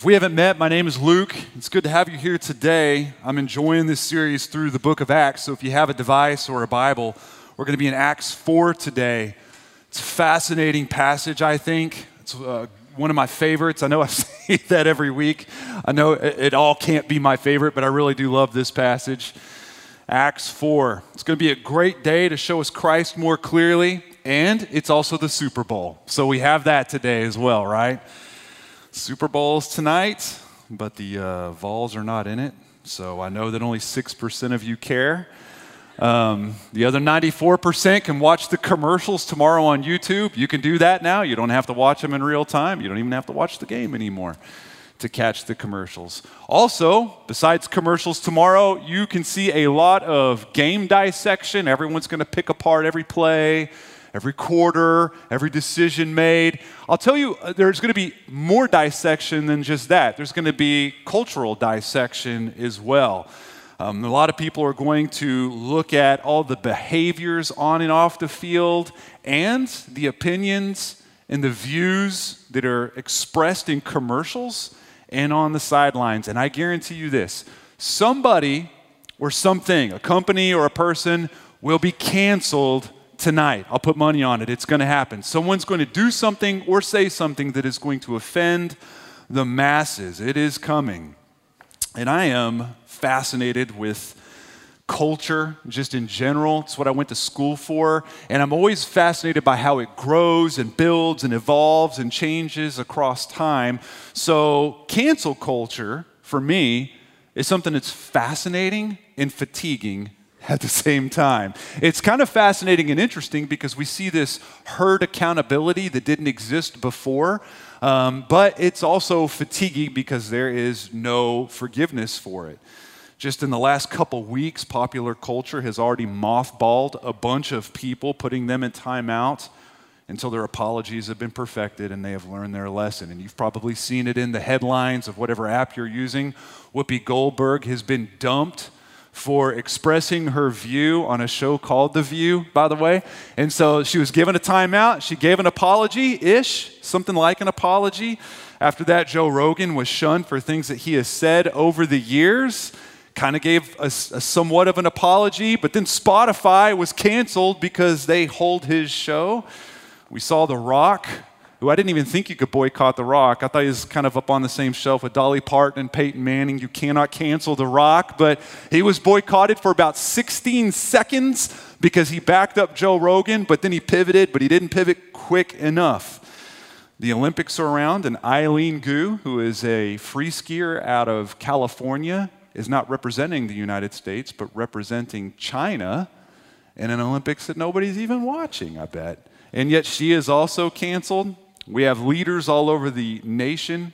If we haven't met, my name is Luke. It's good to have you here today. I'm enjoying this series through the book of Acts. So if you have a device or a Bible, we're going to be in Acts 4 today. It's a fascinating passage, I think. It's uh, one of my favorites. I know I say that every week. I know it, it all can't be my favorite, but I really do love this passage. Acts 4. It's going to be a great day to show us Christ more clearly, and it's also the Super Bowl. So we have that today as well, right? Super Bowl's tonight, but the uh, Vols are not in it. So I know that only 6% of you care. Um, the other 94% can watch the commercials tomorrow on YouTube. You can do that now. You don't have to watch them in real time. You don't even have to watch the game anymore to catch the commercials. Also, besides commercials tomorrow, you can see a lot of game dissection. Everyone's going to pick apart every play every quarter, every decision made. I'll tell you, uh, there's going to be more dissection than just that. There's going to be cultural dissection as well. Um, a lot of people are going to look at all the behaviors on and off the field and the opinions and the views that are expressed in commercials and on the sidelines. And I guarantee you this somebody or something, a company or a person, will be canceled tonight. I'll put money on it. It's going to happen. Someone's going to do something or say something that is going to offend the masses. It is coming. And I am fascinated with culture just in general. It's what I went to school for. And I'm always fascinated by how it grows and builds and evolves and changes across time. So, cancel culture for me is something that's fascinating and fatiguing at the same time. It's kind of fascinating and interesting because we see this herd accountability that didn't exist before, um, but it's also fatiguing because there is no forgiveness for it. Just in the last couple weeks, popular culture has already mothballed a bunch of people, putting them in timeout until their apologies have been perfected and they have learned their lesson. And you've probably seen it in the headlines of whatever app you're using. Whoopi Goldberg has been dumped for expressing her view on a show called The View, by the way. And so she was given a timeout. She gave an apology ish, something like an apology. After that, Joe Rogan was shunned for things that he has said over the years. Kind of gave a, a somewhat of an apology, but then Spotify was canceled because they hold his show. We saw The Rock who I didn't even think you could boycott The Rock. I thought he was kind of up on the same shelf with Dolly Parton and Peyton Manning. You cannot cancel The Rock, but he was boycotted for about 16 seconds because he backed up Joe Rogan, but then he pivoted, but he didn't pivot quick enough. The Olympics are around, and Eileen Gu, who is a free skier out of California, is not representing the United States, but representing China in an Olympics that nobody's even watching, I bet. And yet she is also canceled. We have leaders all over the nation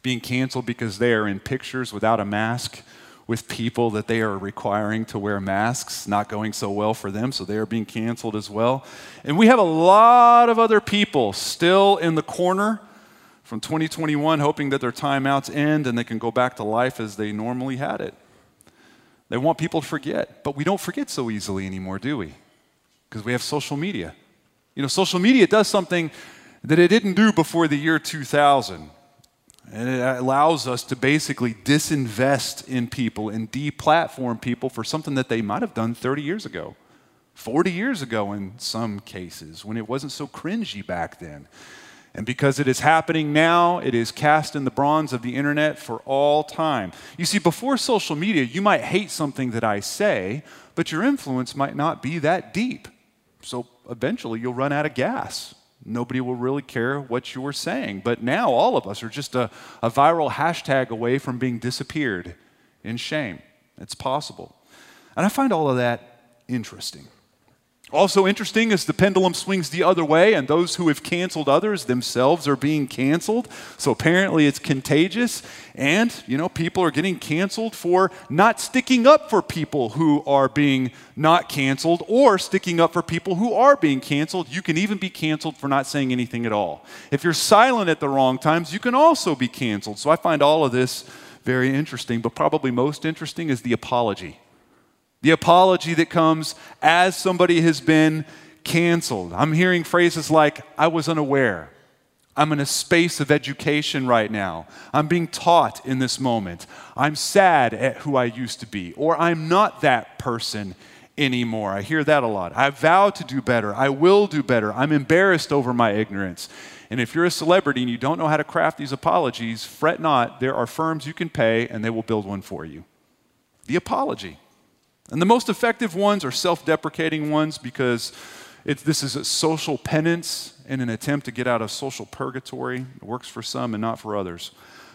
being canceled because they are in pictures without a mask with people that they are requiring to wear masks, not going so well for them, so they are being canceled as well. And we have a lot of other people still in the corner from 2021 hoping that their timeouts end and they can go back to life as they normally had it. They want people to forget, but we don't forget so easily anymore, do we? Because we have social media. You know, social media does something that it didn't do before the year 2000. And it allows us to basically disinvest in people and deplatform people for something that they might have done 30 years ago, 40 years ago in some cases, when it wasn't so cringy back then. And because it is happening now, it is cast in the bronze of the internet for all time. You see, before social media, you might hate something that I say, but your influence might not be that deep. So eventually you'll run out of gas Nobody will really care what you were saying. But now all of us are just a, a viral hashtag away from being disappeared in shame. It's possible. And I find all of that interesting. Also, interesting is the pendulum swings the other way, and those who have canceled others themselves are being canceled. So apparently, it's contagious. And, you know, people are getting canceled for not sticking up for people who are being not canceled or sticking up for people who are being canceled. You can even be canceled for not saying anything at all. If you're silent at the wrong times, you can also be canceled. So I find all of this very interesting, but probably most interesting is the apology. The apology that comes as somebody has been canceled. I'm hearing phrases like, I was unaware, I'm in a space of education right now. I'm being taught in this moment. I'm sad at who I used to be, or I'm not that person anymore. I hear that a lot. I vow to do better. I will do better. I'm embarrassed over my ignorance. And if you're a celebrity and you don't know how to craft these apologies, fret not. There are firms you can pay and they will build one for you. The apology. And the most effective ones are self deprecating ones because this is a social penance in an attempt to get out of social purgatory. It works for some and not for others.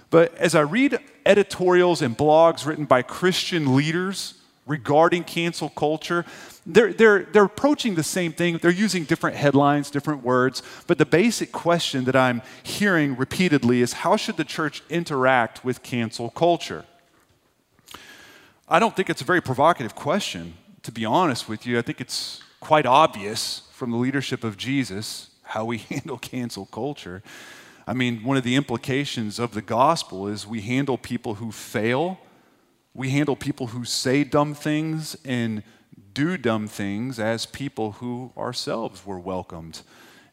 But as I read editorials and blogs written by Christian leaders regarding cancel culture, they're, they're, they're approaching the same thing. They're using different headlines, different words. But the basic question that I'm hearing repeatedly is how should the church interact with cancel culture? I don't think it's a very provocative question, to be honest with you. I think it's quite obvious from the leadership of Jesus how we handle cancel culture. I mean, one of the implications of the gospel is we handle people who fail, we handle people who say dumb things and do dumb things as people who ourselves were welcomed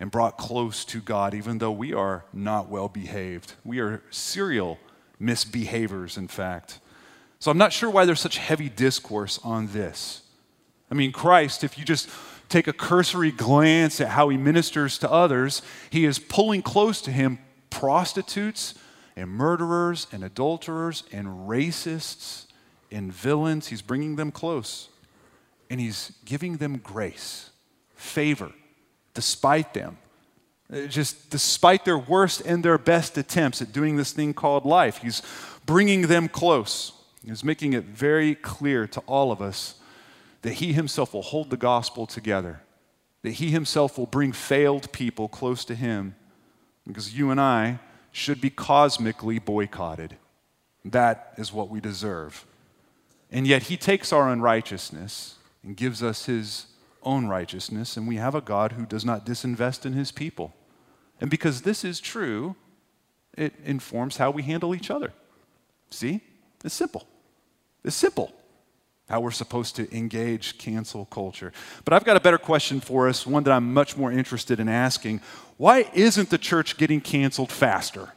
and brought close to God, even though we are not well behaved. We are serial misbehaviors, in fact. So I'm not sure why there's such heavy discourse on this. I mean, Christ, if you just take a cursory glance at how he ministers to others, he is pulling close to him prostitutes and murderers and adulterers and racists and villains. He's bringing them close and he's giving them grace, favor, despite them. Uh, just despite their worst and their best attempts at doing this thing called life, he's bringing them close. He's making it very clear to all of us that he himself will hold the gospel together, that he himself will bring failed people close to him, because you and I should be cosmically boycotted. That is what we deserve. And yet he takes our unrighteousness and gives us his own righteousness, and we have a God who does not disinvest in his people. And because this is true, it informs how we handle each other. See? It's simple. It's simple how we're supposed to engage cancel culture. But I've got a better question for us, one that I'm much more interested in asking. Why isn't the church getting canceled faster?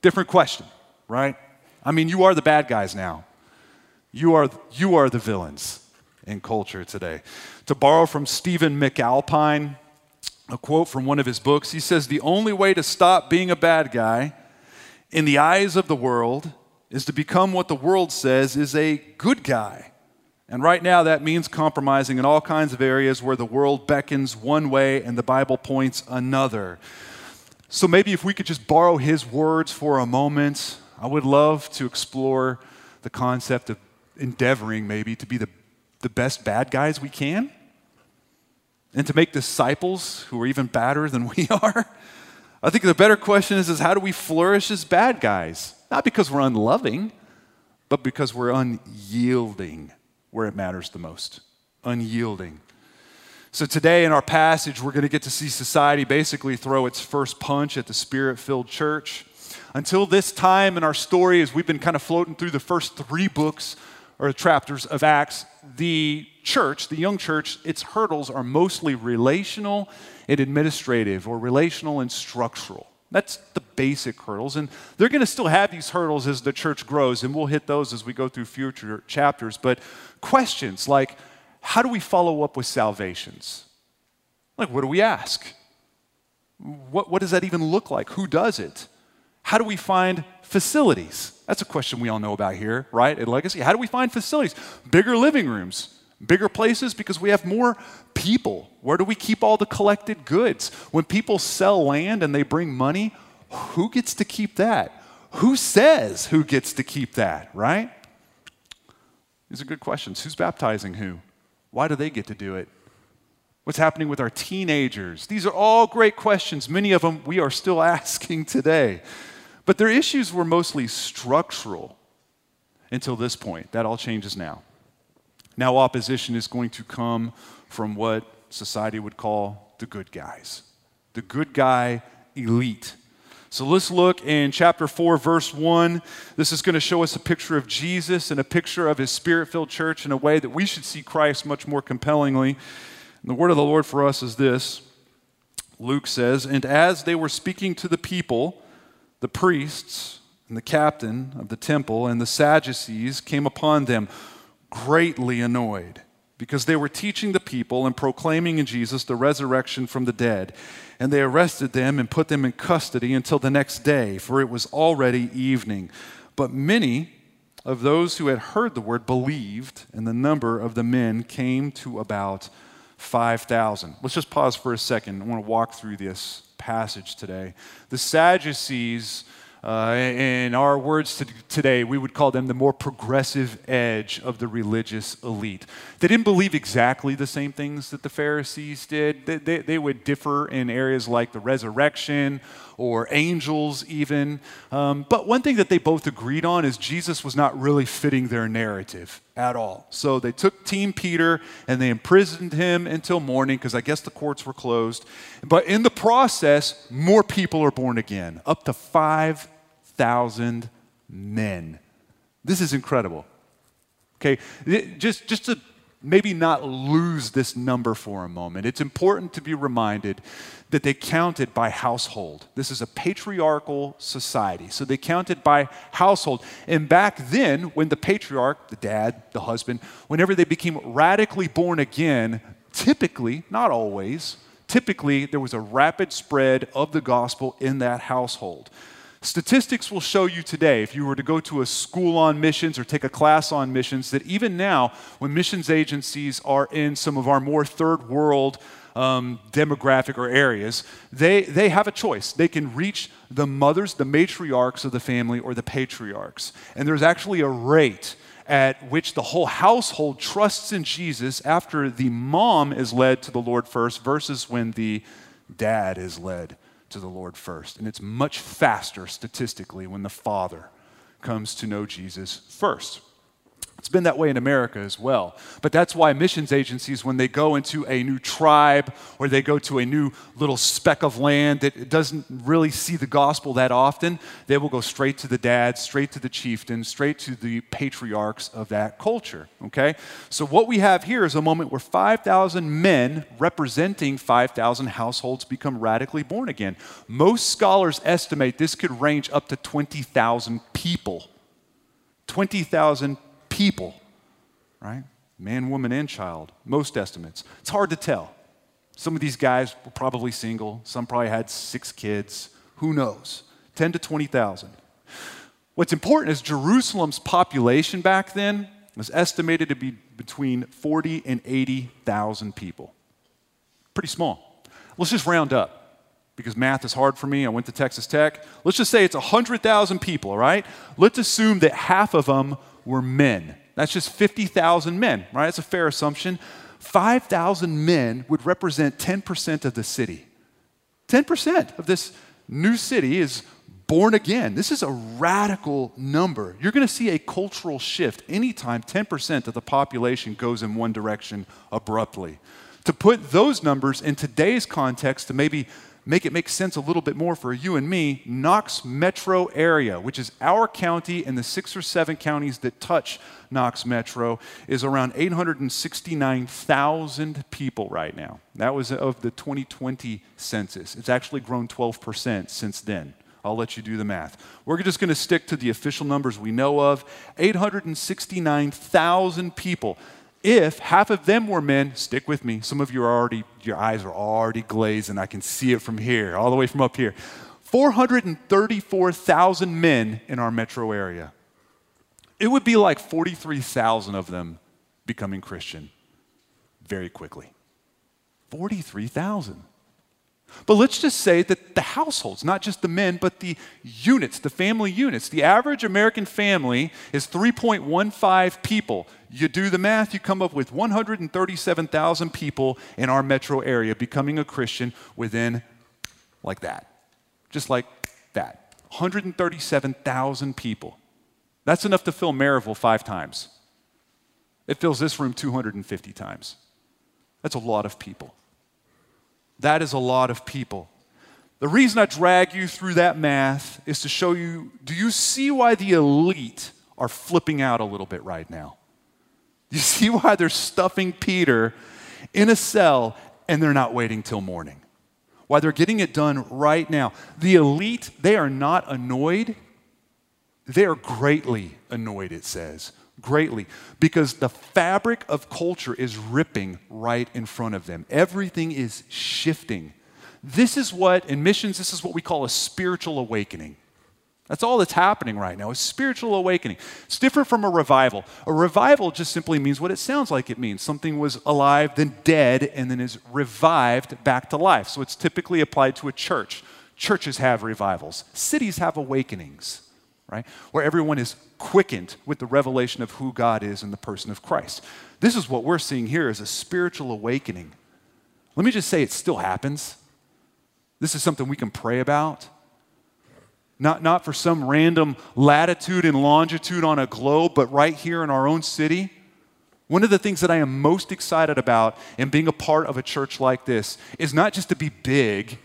Different question, right? I mean, you are the bad guys now. You are, you are the villains in culture today. To borrow from Stephen McAlpine, a quote from one of his books, he says, The only way to stop being a bad guy in the eyes of the world is to become what the world says is a good guy. And right now, that means compromising in all kinds of areas where the world beckons one way and the Bible points another. So maybe if we could just borrow his words for a moment, I would love to explore the concept of endeavoring maybe to be the, the best bad guys we can and to make disciples who are even badder than we are. I think the better question is, is how do we flourish as bad guys? Not because we're unloving, but because we're unyielding where it matters the most. Unyielding. So, today in our passage, we're going to get to see society basically throw its first punch at the spirit filled church. Until this time in our story, as we've been kind of floating through the first three books or chapters of Acts, the church, the young church, its hurdles are mostly relational and administrative, or relational and structural. That's the basic hurdles. And they're going to still have these hurdles as the church grows, and we'll hit those as we go through future chapters. But questions like how do we follow up with salvations? Like, what do we ask? What, what does that even look like? Who does it? How do we find facilities? That's a question we all know about here, right? At Legacy. How do we find facilities? Bigger living rooms, bigger places because we have more people. Where do we keep all the collected goods? When people sell land and they bring money, who gets to keep that? Who says who gets to keep that, right? These are good questions. Who's baptizing who? Why do they get to do it? What's happening with our teenagers? These are all great questions. Many of them we are still asking today. But their issues were mostly structural until this point. That all changes now. Now, opposition is going to come from what society would call the good guys, the good guy elite. So let's look in chapter 4, verse 1. This is going to show us a picture of Jesus and a picture of his spirit filled church in a way that we should see Christ much more compellingly. And the word of the Lord for us is this Luke says, And as they were speaking to the people, the priests and the captain of the temple and the Sadducees came upon them, greatly annoyed, because they were teaching the people and proclaiming in Jesus the resurrection from the dead. And they arrested them and put them in custody until the next day, for it was already evening. But many of those who had heard the word believed, and the number of the men came to about 5,000. Let's just pause for a second. I want to walk through this passage today. The Sadducees uh, in our words to, today, we would call them the more progressive edge of the religious elite. They didn't believe exactly the same things that the Pharisees did. They, they, they would differ in areas like the resurrection or angels, even. Um, but one thing that they both agreed on is Jesus was not really fitting their narrative at all. So they took Team Peter and they imprisoned him until morning because I guess the courts were closed. But in the process, more people are born again, up to 5,000 men. This is incredible. Okay, just, just to maybe not lose this number for a moment, it's important to be reminded that they counted by household. This is a patriarchal society. So they counted by household. And back then, when the patriarch, the dad, the husband, whenever they became radically born again, typically, not always, typically there was a rapid spread of the gospel in that household. Statistics will show you today, if you were to go to a school on missions or take a class on missions, that even now, when missions agencies are in some of our more third world um, demographic or areas, they, they have a choice. They can reach the mothers, the matriarchs of the family, or the patriarchs. And there's actually a rate at which the whole household trusts in Jesus after the mom is led to the Lord first versus when the dad is led to the Lord first. And it's much faster statistically when the father comes to know Jesus first. It's been that way in America as well. But that's why missions agencies, when they go into a new tribe or they go to a new little speck of land that doesn't really see the gospel that often, they will go straight to the dad, straight to the chieftain, straight to the patriarchs of that culture. Okay? So what we have here is a moment where 5,000 men representing 5,000 households become radically born again. Most scholars estimate this could range up to 20,000 people. 20,000 people, right? Man, woman, and child, most estimates. It's hard to tell. Some of these guys were probably single, some probably had six kids. Who knows? 10 to 20,000. What's important is Jerusalem's population back then was estimated to be between 40 and 80,000 people. Pretty small. Let's just round up because math is hard for me. I went to Texas Tech. Let's just say it's 100,000 people, all right? Let's assume that half of them were men. That's just 50,000 men, right? That's a fair assumption. 5,000 men would represent 10% of the city. 10% of this new city is born again. This is a radical number. You're going to see a cultural shift anytime 10% of the population goes in one direction abruptly. To put those numbers in today's context, to maybe make it make sense a little bit more for you and me, Knox metro area, which is our county and the six or seven counties that touch Knox metro, is around 869,000 people right now. That was of the 2020 census. It's actually grown 12% since then. I'll let you do the math. We're just going to stick to the official numbers we know of 869,000 people. If half of them were men, stick with me. Some of you are already, your eyes are already glazed, and I can see it from here, all the way from up here. 434,000 men in our metro area. It would be like 43,000 of them becoming Christian very quickly. 43,000. But let's just say that the households, not just the men, but the units, the family units, the average American family is 3.15 people. You do the math, you come up with 137,000 people in our metro area becoming a Christian within like that. Just like that. 137,000 people. That's enough to fill Maryville five times. It fills this room 250 times. That's a lot of people. That is a lot of people. The reason I drag you through that math is to show you do you see why the elite are flipping out a little bit right now? You see why they're stuffing Peter in a cell and they're not waiting till morning? why they're getting it done right now. The elite, they are not annoyed. They are greatly annoyed, it says. Greatly. Because the fabric of culture is ripping right in front of them. Everything is shifting. This is what, in missions, this is what we call a spiritual awakening. That's all that's happening right now, a spiritual awakening. It's different from a revival. A revival just simply means what it sounds like it means something was alive, then dead, and then is revived back to life. So it's typically applied to a church. Churches have revivals, cities have awakenings, right? Where everyone is quickened with the revelation of who God is in the person of Christ. This is what we're seeing here is a spiritual awakening. Let me just say it still happens. This is something we can pray about not, not for some random latitude and longitude on a globe, but right here in our own city. One of the things that I am most excited about in being a part of a church like this is not just to be big,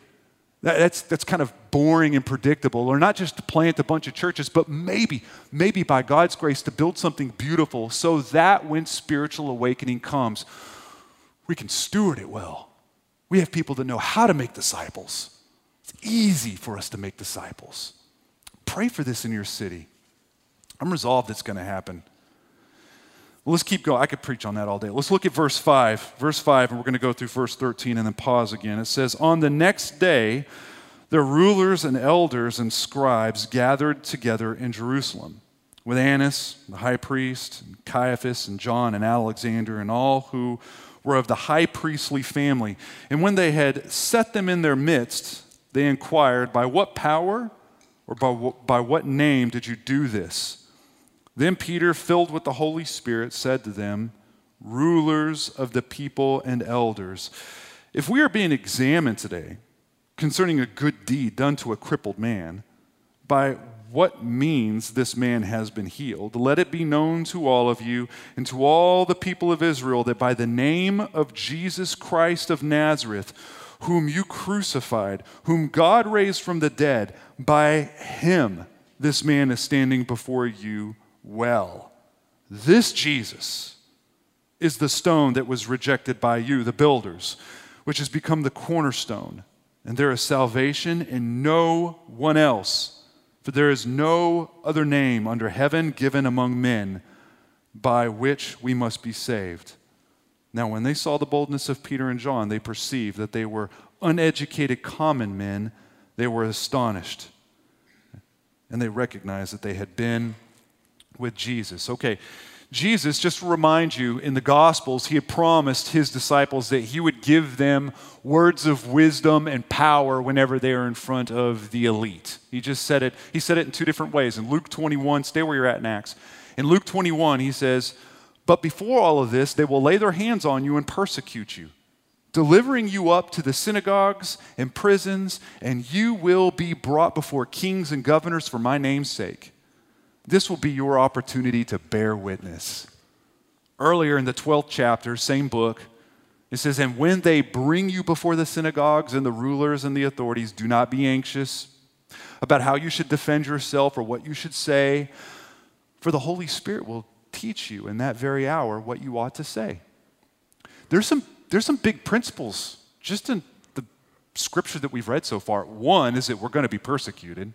that's, that's kind of boring and predictable, or not just to plant a bunch of churches, but maybe, maybe by God's grace to build something beautiful so that when spiritual awakening comes, we can steward it well. We have people that know how to make disciples. It's easy for us to make disciples. Pray for this in your city. I'm resolved it's going to happen. Well, let's keep going. I could preach on that all day. Let's look at verse 5. Verse 5, and we're going to go through verse 13 and then pause again. It says, On the next day, the rulers and elders and scribes gathered together in Jerusalem with Annas, the high priest, and Caiaphas, and John, and Alexander, and all who were of the high priestly family. And when they had set them in their midst, they inquired, By what power or by, by what name did you do this? Then Peter, filled with the Holy Spirit, said to them, Rulers of the people and elders, if we are being examined today concerning a good deed done to a crippled man, by what means this man has been healed, let it be known to all of you and to all the people of Israel that by the name of Jesus Christ of Nazareth, whom you crucified, whom God raised from the dead, by him this man is standing before you well. This Jesus is the stone that was rejected by you, the builders, which has become the cornerstone. And there is salvation in no one else, for there is no other name under heaven given among men by which we must be saved. Now, when they saw the boldness of Peter and John, they perceived that they were uneducated common men. They were astonished. And they recognized that they had been with Jesus. Okay, Jesus, just to remind you, in the Gospels, he had promised his disciples that he would give them words of wisdom and power whenever they are in front of the elite. He just said it, he said it in two different ways. In Luke 21, stay where you're at in Acts. In Luke 21, he says, but before all of this, they will lay their hands on you and persecute you, delivering you up to the synagogues and prisons, and you will be brought before kings and governors for my name's sake. This will be your opportunity to bear witness. Earlier in the 12th chapter, same book, it says, And when they bring you before the synagogues and the rulers and the authorities, do not be anxious about how you should defend yourself or what you should say, for the Holy Spirit will teach you in that very hour what you ought to say. There's some, there's some big principles just in the scripture that we've read so far. One is that we're going to be persecuted.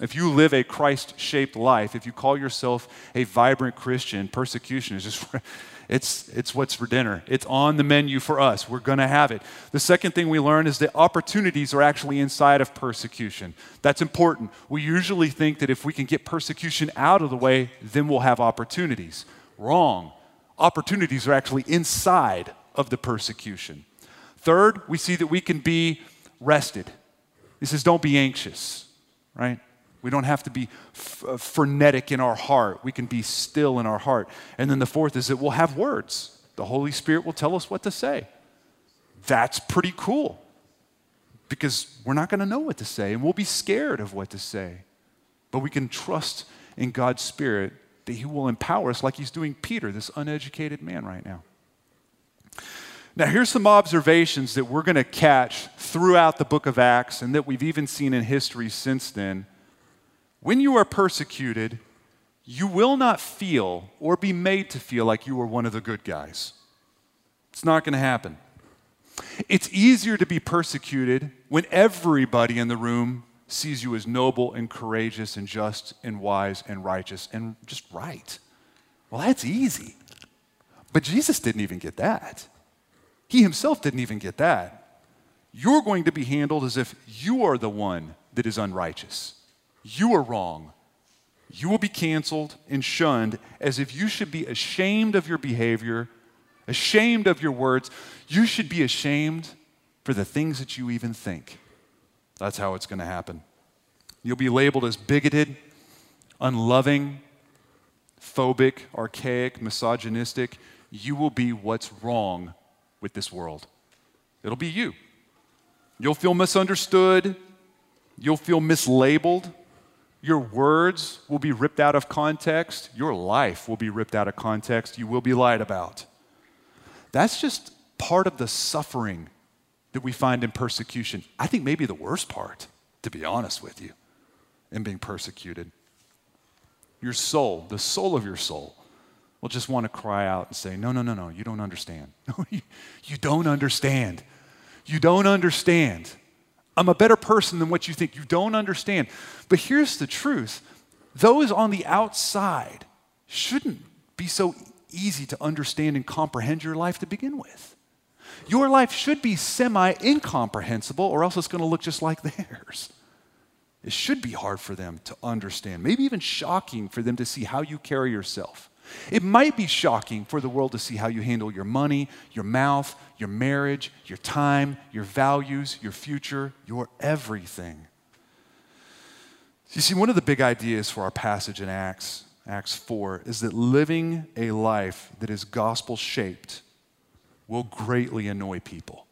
If you live a Christ shaped life, if you call yourself a vibrant Christian, persecution is just It's, it's what's for dinner. It's on the menu for us. We're going to have it. The second thing we learn is that opportunities are actually inside of persecution. That's important. We usually think that if we can get persecution out of the way, then we'll have opportunities. Wrong. Opportunities are actually inside of the persecution. Third, we see that we can be rested. He says, don't be anxious, right? We don't have to be f- uh, frenetic in our heart. We can be still in our heart. And then the fourth is that we'll have words. The Holy Spirit will tell us what to say. That's pretty cool because we're not going to know what to say and we'll be scared of what to say. But we can trust in God's Spirit that He will empower us like He's doing Peter, this uneducated man right now. Now, here's some observations that we're going to catch throughout the book of Acts and that we've even seen in history since then when you are persecuted, you will not feel or be made to feel like you are one of the good guys. It's not going to happen. It's easier to be persecuted when everybody in the room sees you as noble and courageous and just and wise and righteous and just right. Well, that's easy. But Jesus didn't even get that. He himself didn't even get that. You're going to be handled as if you are the one that is unrighteous. You are wrong. You will be canceled and shunned as if you should be ashamed of your behavior, ashamed of your words. You should be ashamed for the things that you even think. That's how it's going to happen. You'll be labeled as bigoted, unloving, phobic, archaic, misogynistic. You will be what's wrong with this world. It'll be you. You'll feel misunderstood. You'll feel mislabeled. Your words will be ripped out of context. Your life will be ripped out of context. You will be lied about. That's just part of the suffering that we find in persecution. I think maybe the worst part, to be honest with you, in being persecuted. Your soul, the soul of your soul, will just want to cry out and say, No, no, no, no, you don't understand. No, you, you don't understand. You don't understand. I'm a better person than what you think. You don't understand. But here's the truth those on the outside shouldn't be so easy to understand and comprehend your life to begin with. Your life should be semi incomprehensible, or else it's going to look just like theirs. It should be hard for them to understand, maybe even shocking for them to see how you carry yourself. It might be shocking for the world to see how you handle your money, your mouth, your marriage, your time, your values, your future, your everything. You see, one of the big ideas for our passage in Acts, Acts 4, is that living a life that is gospel shaped will greatly annoy people.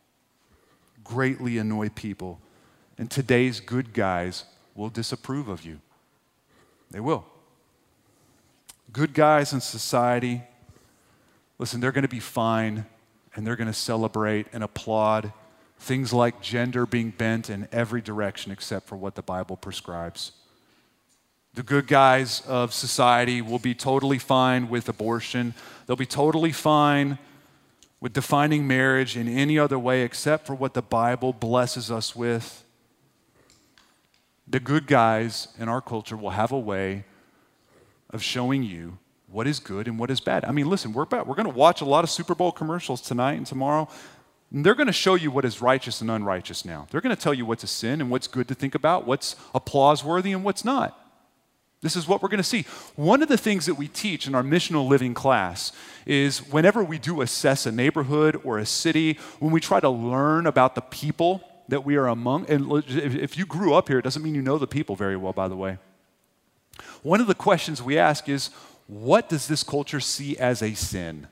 Greatly annoy people. And today's good guys will disapprove of you. They will good guys in society, listen, they're going to be fine and they're going to celebrate and applaud things like gender being bent in every direction except for what the Bible prescribes. The good guys of society will be totally fine with abortion. They'll be totally fine with defining marriage in any other way except for what the Bible blesses us with. The good guys in our culture will have a way of showing you what is good and what is bad. I mean, listen, we're we're going to watch a lot of Super Bowl commercials tonight and tomorrow. And they're going to show you what is righteous and unrighteous now. They're going to tell you what's a sin and what's good to think about, what's applause worthy and what's not. This is what we're going to see. One of the things that we teach in our missional living class is whenever we do assess a neighborhood or a city, when we try to learn about the people that we are among, and if you grew up here, it doesn't mean you know the people very well, by the way. One of the questions we ask is what does this culture see as a sin?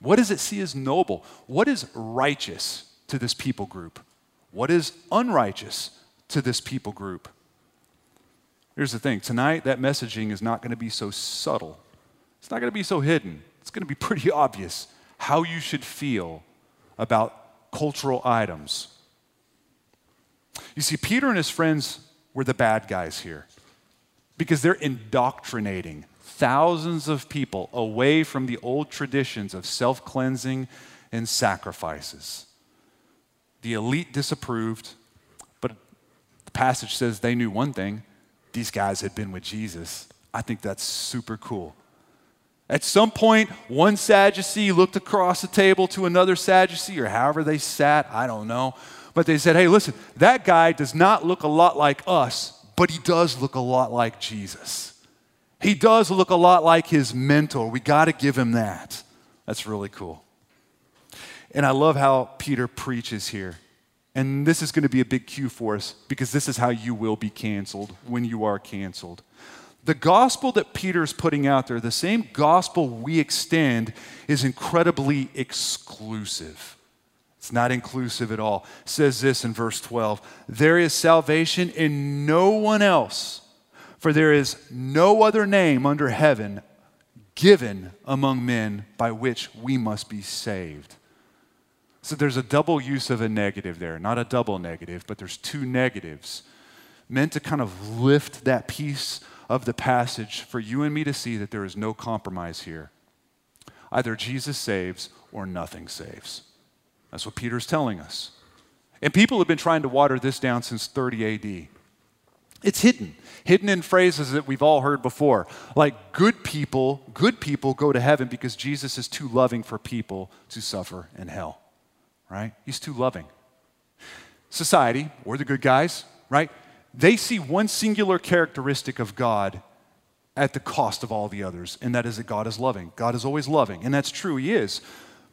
What does it see as noble? What is righteous to this people group? What is unrighteous to this people group? Here's the thing tonight, that messaging is not going to be so subtle, it's not going to be so hidden. It's going to be pretty obvious how you should feel about cultural items. You see, Peter and his friends were the bad guys here because they're indoctrinating thousands of people away from the old traditions of self cleansing and sacrifices. The elite disapproved, but the passage says they knew one thing these guys had been with Jesus. I think that's super cool. At some point, one Sadducee looked across the table to another Sadducee, or however they sat, I don't know. But they said, hey, listen, that guy does not look a lot like us but he does look a lot like Jesus. He does look a lot like his mentor. We got to give him that. That's really cool. And I love how Peter preaches here. And this is going to be a big cue for us because this is how you will be canceled when you are canceled. The gospel that Peter is putting out there, the same gospel we extend, is incredibly exclusive. It's not inclusive at all. It says this in verse 12 There is salvation in no one else, for there is no other name under heaven given among men by which we must be saved. So there's a double use of a negative there, not a double negative, but there's two negatives meant to kind of lift that piece of the passage for you and me to see that there is no compromise here. Either Jesus saves or nothing saves. That's what Peter's telling us. And people have been trying to water this down since 30 AD. It's hidden, hidden in phrases that we've all heard before. Like good people, good people go to heaven because Jesus is too loving for people to suffer in hell, right? He's too loving. Society, or the good guys, right? They see one singular characteristic of God at the cost of all the others, and that is that God is loving. God is always loving, and that's true, He is.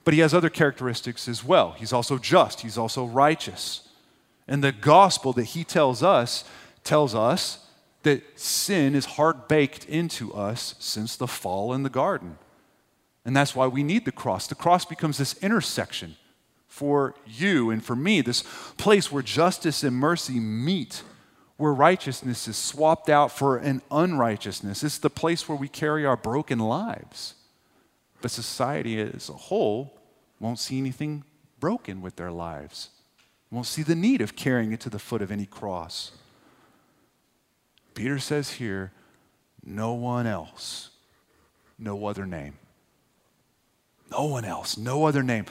But He has other characteristics as well. He's also just, He's also righteous. And the gospel that He tells us tells us that sin is hard baked into us since the fall in the garden. And that's why we need the cross. The cross becomes this intersection for you and for me, this place where justice and mercy meet, where righteousness is swapped out for an unrighteousness. It's the place where we carry our broken lives. But society as a whole won't see anything broken with their lives, won't see the need of carrying it to the foot of any cross. Peter says here, no one else, no other name. No one else, no other name.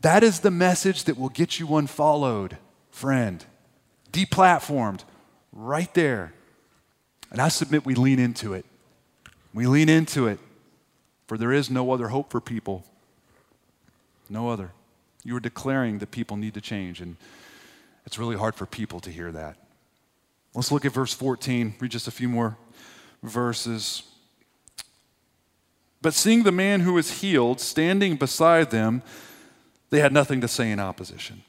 That is the message that will get you unfollowed, friend, deplatformed, right there. And I submit we lean into it. We lean into it, for there is no other hope for people. No other. You are declaring that people need to change, and it's really hard for people to hear that. Let's look at verse 14, read just a few more verses. But seeing the man who was healed standing beside them, they had nothing to say in opposition.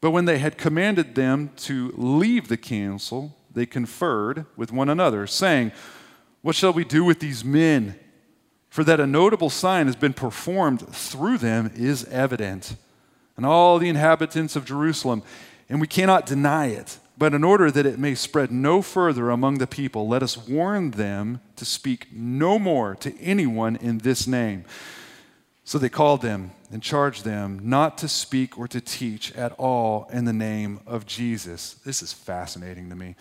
But when they had commanded them to leave the council, they conferred with one another, saying, What shall we do with these men? For that a notable sign has been performed through them is evident. And all the inhabitants of Jerusalem, and we cannot deny it. But in order that it may spread no further among the people, let us warn them to speak no more to anyone in this name. So they called them and charged them not to speak or to teach at all in the name of Jesus. This is fascinating to me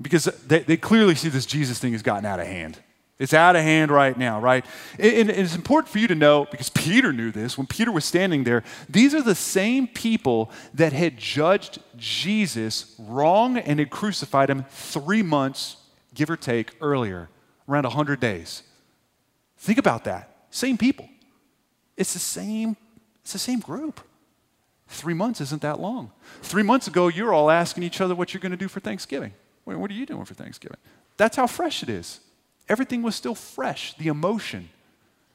because they, they clearly see this Jesus thing has gotten out of hand. It's out of hand right now, right? And it's important for you to know, because Peter knew this, when Peter was standing there, these are the same people that had judged Jesus wrong and had crucified him three months, give or take, earlier, around 100 days. Think about that. Same people. It's the same, it's the same group. Three months isn't that long. Three months ago, you're all asking each other what you're going to do for Thanksgiving. What are you doing for Thanksgiving? That's how fresh it is. Everything was still fresh. The emotion,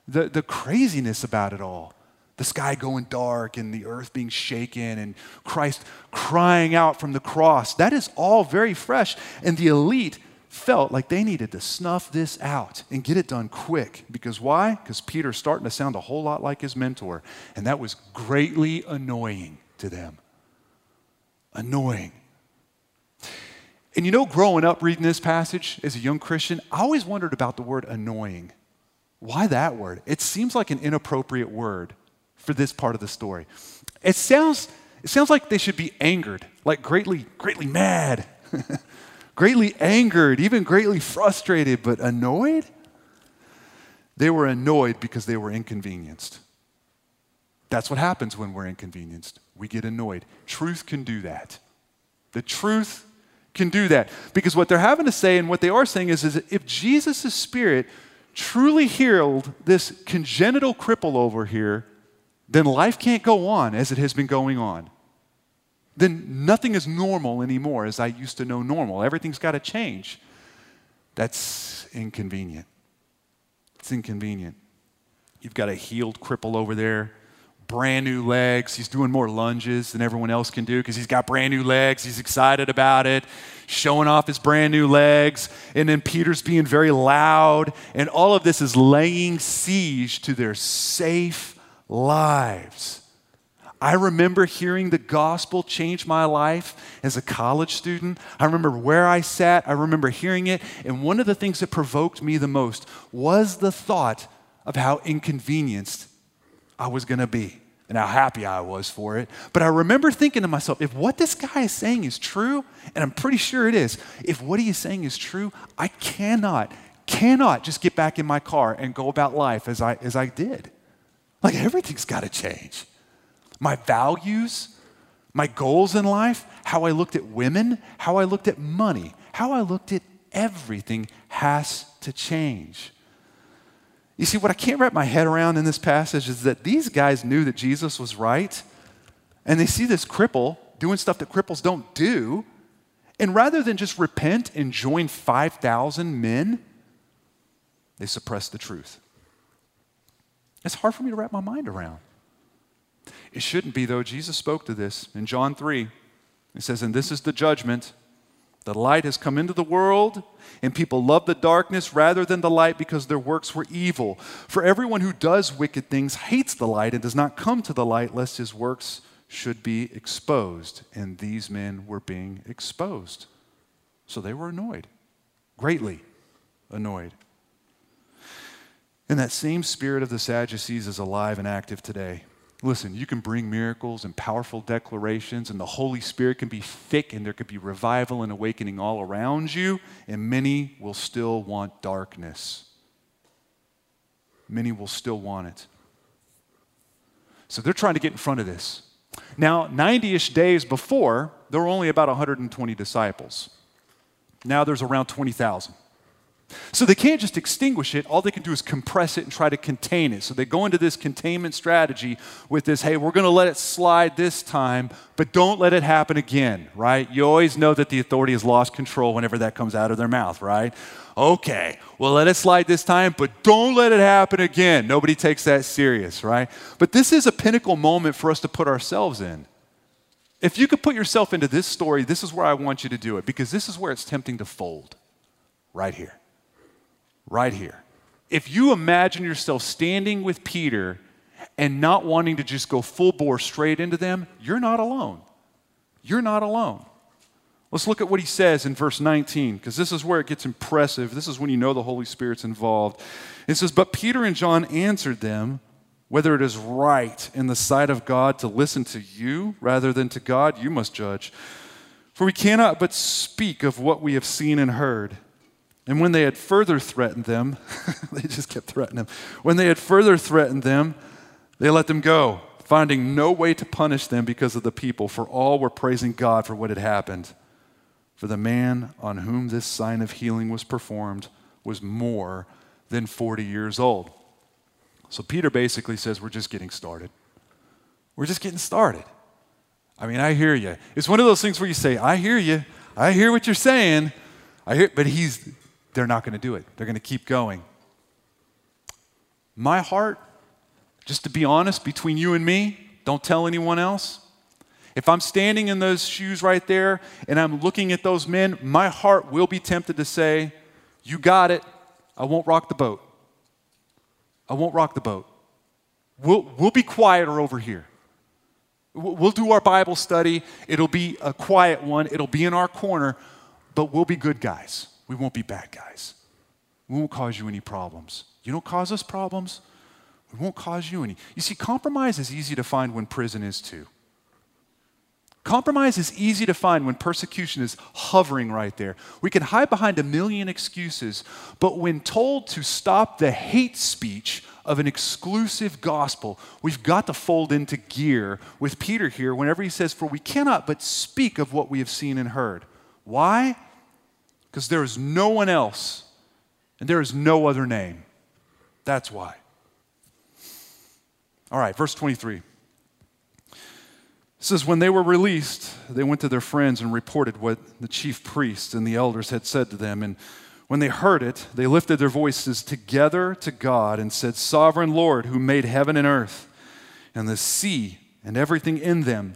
the, the craziness about it all. The sky going dark and the earth being shaken and Christ crying out from the cross. That is all very fresh. And the elite felt like they needed to snuff this out and get it done quick. Because why? Because Peter's starting to sound a whole lot like his mentor. And that was greatly annoying to them. Annoying. And you know, growing up reading this passage as a young Christian, I always wondered about the word annoying. Why that word? It seems like an inappropriate word for this part of the story. It sounds, it sounds like they should be angered, like greatly, greatly mad, greatly angered, even greatly frustrated, but annoyed? They were annoyed because they were inconvenienced. That's what happens when we're inconvenienced. We get annoyed. Truth can do that. The truth can do that. Because what they're having to say and what they are saying is, is if Jesus' spirit truly healed this congenital cripple over here, then life can't go on as it has been going on. Then nothing is normal anymore as I used to know normal. Everything's got to change. That's inconvenient. It's inconvenient. You've got a healed cripple over there brand new legs. He's doing more lunges than everyone else can do because he's got brand new legs. He's excited about it, showing off his brand new legs. And then Peter's being very loud. And all of this is laying siege to their safe lives. I remember hearing the gospel change my life as a college student. I remember where I sat. I remember hearing it. And one of the things that provoked me the most was the thought of how inconvenienced I was going to be and how happy I was for it. But I remember thinking to myself, if what this guy is saying is true, and I'm pretty sure it is, if what he is saying is true, I cannot, cannot just get back in my car and go about life as I, as I did. Like everything's got to change. my values, my goals in life, how I looked at women, how I looked at money, how I looked at everything has to change. You see, what I can't wrap my head around in this passage is that these guys knew that Jesus was right, and they see this cripple doing stuff that cripples don't do. And rather than just repent and join 5,000 men, they suppress the truth. It's hard for me to wrap my mind around. It shouldn't be, though. Jesus spoke to this in John 3. He says, And this is the judgment. The light has come into the world, and people love the darkness rather than the light because their works were evil. For everyone who does wicked things hates the light and does not come to the light lest his works should be exposed. And these men were being exposed. So they were annoyed, greatly annoyed. And that same spirit of the Sadducees is alive and active today. Listen, you can bring miracles and powerful declarations, and the Holy Spirit can be thick, and there could be revival and awakening all around you, and many will still want darkness. Many will still want it. So they're trying to get in front of this. Now, 90 ish days before, there were only about 120 disciples. Now there's around 20,000. So they can't just extinguish it. All they can do is compress it and try to contain it. So they go into this containment strategy with this hey, we're going to let it slide this time, but don't let it happen again, right? You always know that the authority has lost control whenever that comes out of their mouth, right? Okay, well, let it slide this time, but don't let it happen again. Nobody takes that serious, right? But this is a pinnacle moment for us to put ourselves in. If you could put yourself into this story, this is where I want you to do it because this is where it's tempting to fold, right here right here. If you imagine yourself standing with Peter and not wanting to just go full bore straight into them, you're not alone. You're not alone. Let's look at what he says in verse 19, because this is where it gets impressive. This is when you know the Holy Spirit's involved. It says, But Peter and John answered them, Whether it is right in the sight of God to listen to you rather than to God, you must judge. For we cannot but speak of what we have seen and heard. And when they had further threatened them, they just kept threatening them. When they had further threatened them, they let them go, finding no way to punish them because of the people, for all were praising God for what had happened. For the man on whom this sign of healing was performed was more than 40 years old. So Peter basically says, We're just getting started. We're just getting started. I mean, I hear you. It's one of those things where you say, I hear you. I hear what you're saying. I hear, but he's they're not going to do it. They're going to keep going. My heart, just to be honest, between you and me, don't tell anyone else. If I'm standing in those shoes right there and I'm looking at those men, my heart will be tempted to say, You got it. I won't rock the boat. I won't rock the boat. We'll, we'll be quieter over here. We'll do our Bible study. It'll be a quiet one, it'll be in our corner, but we'll be good guys. We won't be bad guys. We won't cause you any problems. You don't cause us problems, we won't cause you any. You see, compromise is easy to find when prison is too. Compromise is easy to find when persecution is hovering right there. We can hide behind a million excuses, but when told to stop the hate speech of an exclusive gospel, we've got to fold into gear with Peter here whenever he says, For we cannot but speak of what we have seen and heard. Why? Because there is no one else and there is no other name. That's why. All right, verse 23. It says, When they were released, they went to their friends and reported what the chief priests and the elders had said to them. And when they heard it, they lifted their voices together to God and said, Sovereign Lord, who made heaven and earth and the sea and everything in them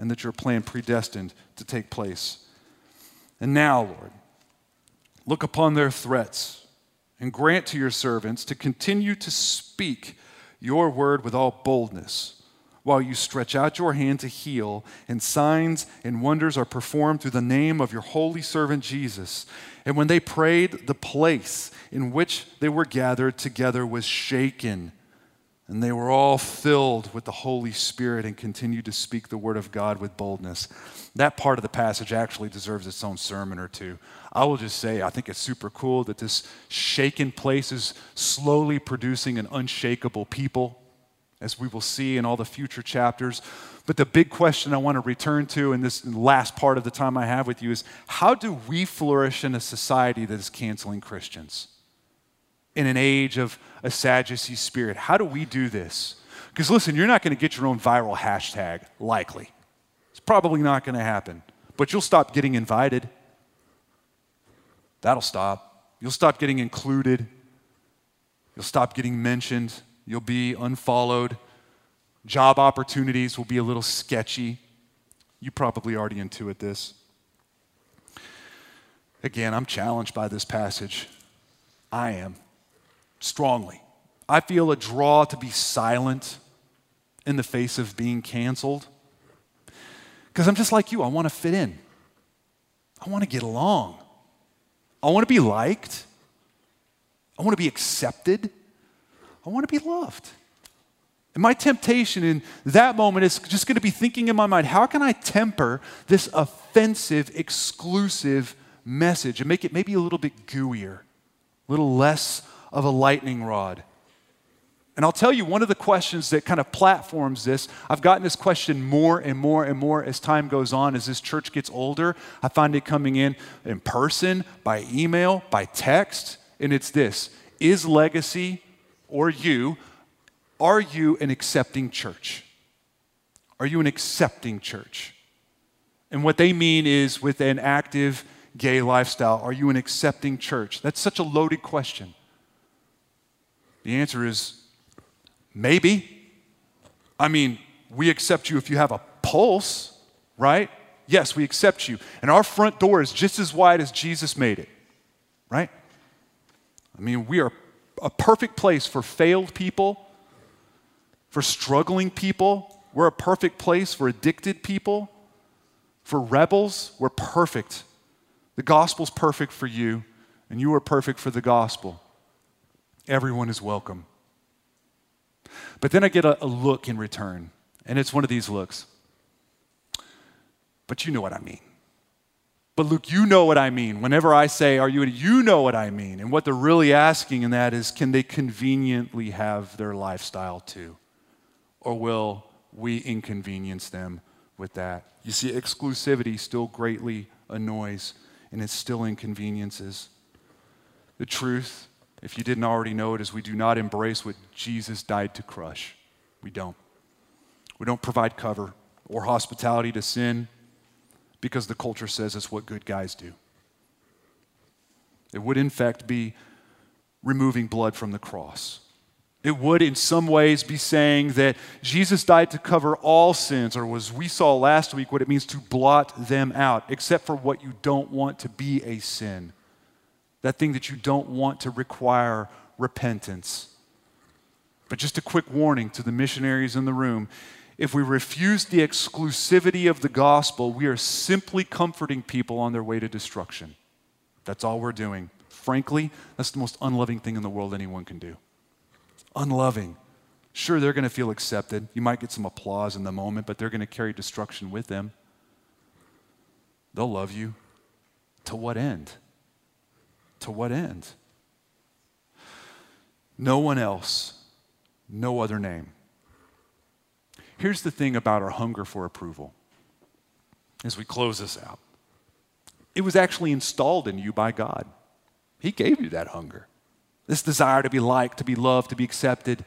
and that your plan predestined to take place. And now, Lord, look upon their threats and grant to your servants to continue to speak your word with all boldness, while you stretch out your hand to heal, and signs and wonders are performed through the name of your holy servant Jesus. And when they prayed, the place in which they were gathered together was shaken. And they were all filled with the Holy Spirit and continued to speak the word of God with boldness. That part of the passage actually deserves its own sermon or two. I will just say, I think it's super cool that this shaken place is slowly producing an unshakable people as we will see in all the future chapters. But the big question I want to return to in this last part of the time I have with you is how do we flourish in a society that is canceling Christians? In an age of a Sadducee spirit, how do we do this? Because listen, you're not going to get your own viral hashtag, likely. It's probably not going to happen. But you'll stop getting invited. That'll stop. You'll stop getting included. You'll stop getting mentioned. You'll be unfollowed. Job opportunities will be a little sketchy. You probably already intuit this. Again, I'm challenged by this passage. I am strongly. I feel a draw to be silent in the face of being canceled. Because I'm just like you, I want to fit in. I want to get along. I want to be liked. I want to be accepted. I want to be loved. And my temptation in that moment is just going to be thinking in my mind, how can I temper this offensive, exclusive message and make it maybe a little bit gooier, a little less of a lightning rod? And I'll tell you, one of the questions that kind of platforms this, I've gotten this question more and more and more as time goes on, as this church gets older. I find it coming in in person, by email, by text, and it's this Is legacy or you, are you an accepting church? Are you an accepting church? And what they mean is with an active gay lifestyle, are you an accepting church? That's such a loaded question. The answer is maybe. I mean, we accept you if you have a pulse, right? Yes, we accept you. And our front door is just as wide as Jesus made it, right? I mean, we are a perfect place for failed people, for struggling people. We're a perfect place for addicted people, for rebels. We're perfect. The gospel's perfect for you, and you are perfect for the gospel. Everyone is welcome. But then I get a, a look in return, and it's one of these looks. But you know what I mean. But Luke, you know what I mean. Whenever I say, Are you, you know what I mean. And what they're really asking in that is, Can they conveniently have their lifestyle too? Or will we inconvenience them with that? You see, exclusivity still greatly annoys and it still inconveniences. The truth, if you didn't already know it, is we do not embrace what Jesus died to crush. We don't. We don't provide cover or hospitality to sin because the culture says it's what good guys do. It would, in fact, be removing blood from the cross. It would, in some ways, be saying that Jesus died to cover all sins, or as we saw last week, what it means to blot them out, except for what you don't want to be a sin. That thing that you don't want to require repentance. But just a quick warning to the missionaries in the room if we refuse the exclusivity of the gospel, we are simply comforting people on their way to destruction. That's all we're doing. Frankly, that's the most unloving thing in the world anyone can do. Unloving. Sure, they're going to feel accepted. You might get some applause in the moment, but they're going to carry destruction with them. They'll love you. To what end? To what end? No one else, no other name. Here's the thing about our hunger for approval as we close this out it was actually installed in you by God. He gave you that hunger, this desire to be liked, to be loved, to be accepted.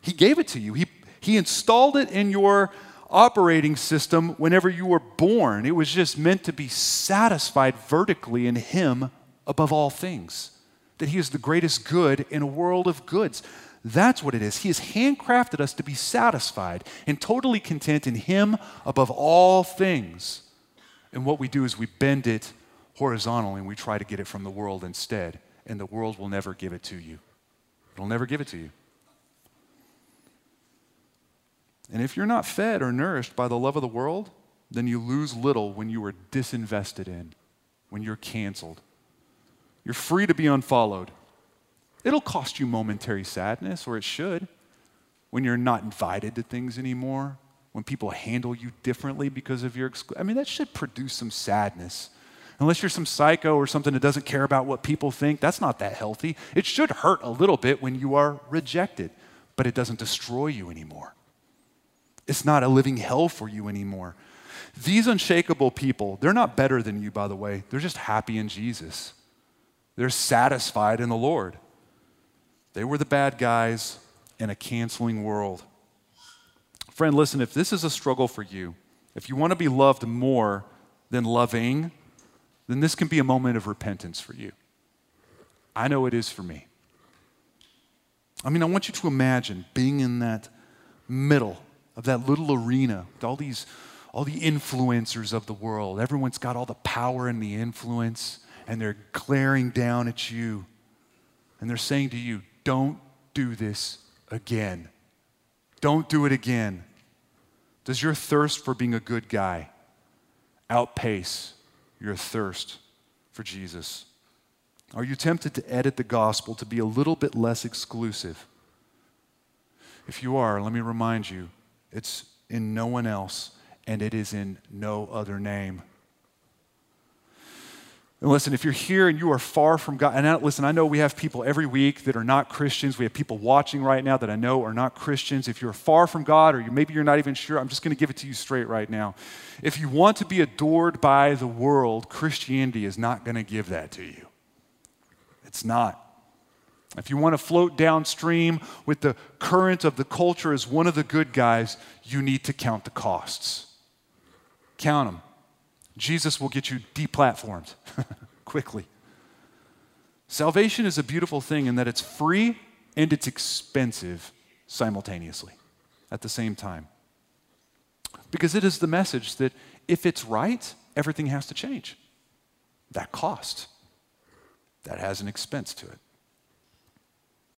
He gave it to you. He, he installed it in your operating system whenever you were born. It was just meant to be satisfied vertically in Him above all things. That He is the greatest good in a world of goods. That's what it is. He has handcrafted us to be satisfied and totally content in Him above all things. And what we do is we bend it horizontally and we try to get it from the world instead. And the world will never give it to you. It'll never give it to you. And if you're not fed or nourished by the love of the world, then you lose little when you are disinvested in, when you're canceled. You're free to be unfollowed. It'll cost you momentary sadness, or it should, when you're not invited to things anymore, when people handle you differently because of your exclu- I mean, that should produce some sadness. Unless you're some psycho or something that doesn't care about what people think, that's not that healthy. It should hurt a little bit when you are rejected, but it doesn't destroy you anymore. It's not a living hell for you anymore. These unshakable people, they're not better than you, by the way. They're just happy in Jesus. They're satisfied in the Lord. They were the bad guys in a canceling world. Friend, listen, if this is a struggle for you, if you want to be loved more than loving, then this can be a moment of repentance for you. I know it is for me. I mean, I want you to imagine being in that middle of that little arena with all these all the influencers of the world. Everyone's got all the power and the influence, and they're glaring down at you. And they're saying to you, Don't do this again. Don't do it again. Does your thirst for being a good guy outpace your thirst for Jesus? Are you tempted to edit the gospel to be a little bit less exclusive? If you are, let me remind you it's in no one else, and it is in no other name. And listen, if you're here and you are far from God, and I, listen, I know we have people every week that are not Christians. We have people watching right now that I know are not Christians. If you're far from God, or you, maybe you're not even sure, I'm just going to give it to you straight right now. If you want to be adored by the world, Christianity is not going to give that to you. It's not. If you want to float downstream with the current of the culture as one of the good guys, you need to count the costs. Count them. Jesus will get you deplatformed quickly. Salvation is a beautiful thing in that it's free and it's expensive simultaneously at the same time. Because it is the message that if it's right, everything has to change. That cost, that has an expense to it.